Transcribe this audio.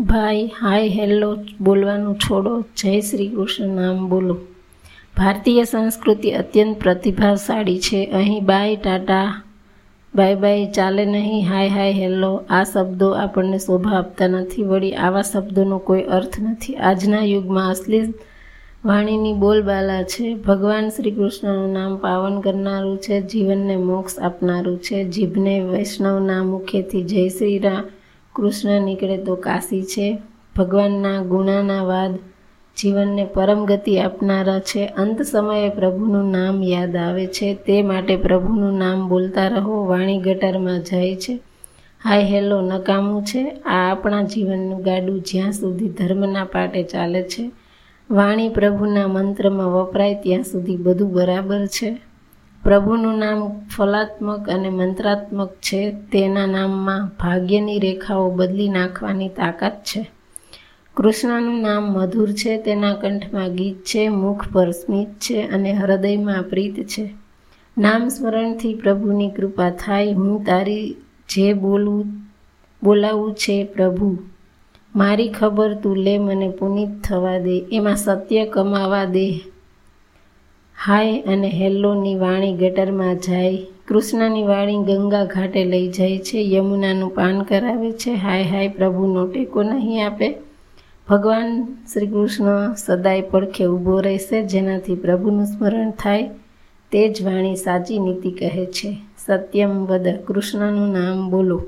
ભાઈ, હાય, હેલો, બોલવાનું છોડો. જય શ્રી કૃષ્ણ, નામ બોલો. ભારતીય સંસ્કૃતિ અત્યંત પ્રતિભાશાળી છે. અહીં બાય, ટાટા, બાય બાય, ચાલે નહીં. Hi hi, hello. આ શબ્દો આપણને શોભા આપતા નથી. વળી આવા શબ્દોનો કોઈ અર્થ નથી. આજના યુગમાં અસલી વાણીની બોલબાલા છે. ભગવાન શ્રી કૃષ્ણનું નામ પાવન કરનારું છે. જીવનને મોક્ષ આપનારું છે. જીભને વૈષ્ણવના મુખેથી જય શ્રી રામ. કૃષ્ણ નીકળે તો કાશી છે. ભગવાનના ગુણાના વાદ, જીવનને પરમ ગતિ આપનારા છે. અંત સમયે પ્રભુનું નામ યાદ આવે છે. તે માટે પ્રભુનું નામ બોલતા રહો, વાણી ગટરમાં જાય છે. હાય હેલો, નકામું છે. આ આપણા જીવનનું ગાડું જ્યાં સુધી ધર્મના પાટે ચાલે છે. વાણી પ્રભુના મંત્રમાં વપરાય ત્યાં સુધી બધું બરાબર છે. પ્રભુનું નામ ફલાત્મક અને મંત્રાત્મક છે. તેના નામમાં ભાગ્યની રેખાઓ બદલી નાખવાની તાકાત છે. કૃષ્ણનું નામ મધુર છે. તેના કંઠમાં ગીત છે. મુખ પર સ્મિત છે અને હૃદયમાં પ્રીત છે. નામ સ્મરણથી પ્રભુની કૃપા થાય. હું તારી જે બોલવું બોલાવું છે પ્રભુ, મારી ખબર તું લે, મને પુનિત થવા દે. એમાં સત્ય કમાવા દે. હાય અને હેલ્લોની વાણી ગટરમાં જાય, કૃષ્ણની વાણી ગંગા ઘાટે લઈ જાય છે, યમુનાનું પાન કરાવે છે. હાય હાય પ્રભુનો ટેકો નહીં આપે? ભગવાન શ્રી કૃષ્ણ સદાય પડખે ઊભો રહેશે, જેનાથી પ્રભુનું સ્મરણ થાય. તે જ વાણી સાચી નીતિ કહે છે. સત્યમ વદ કૃષ્ણનું નામ બોલો.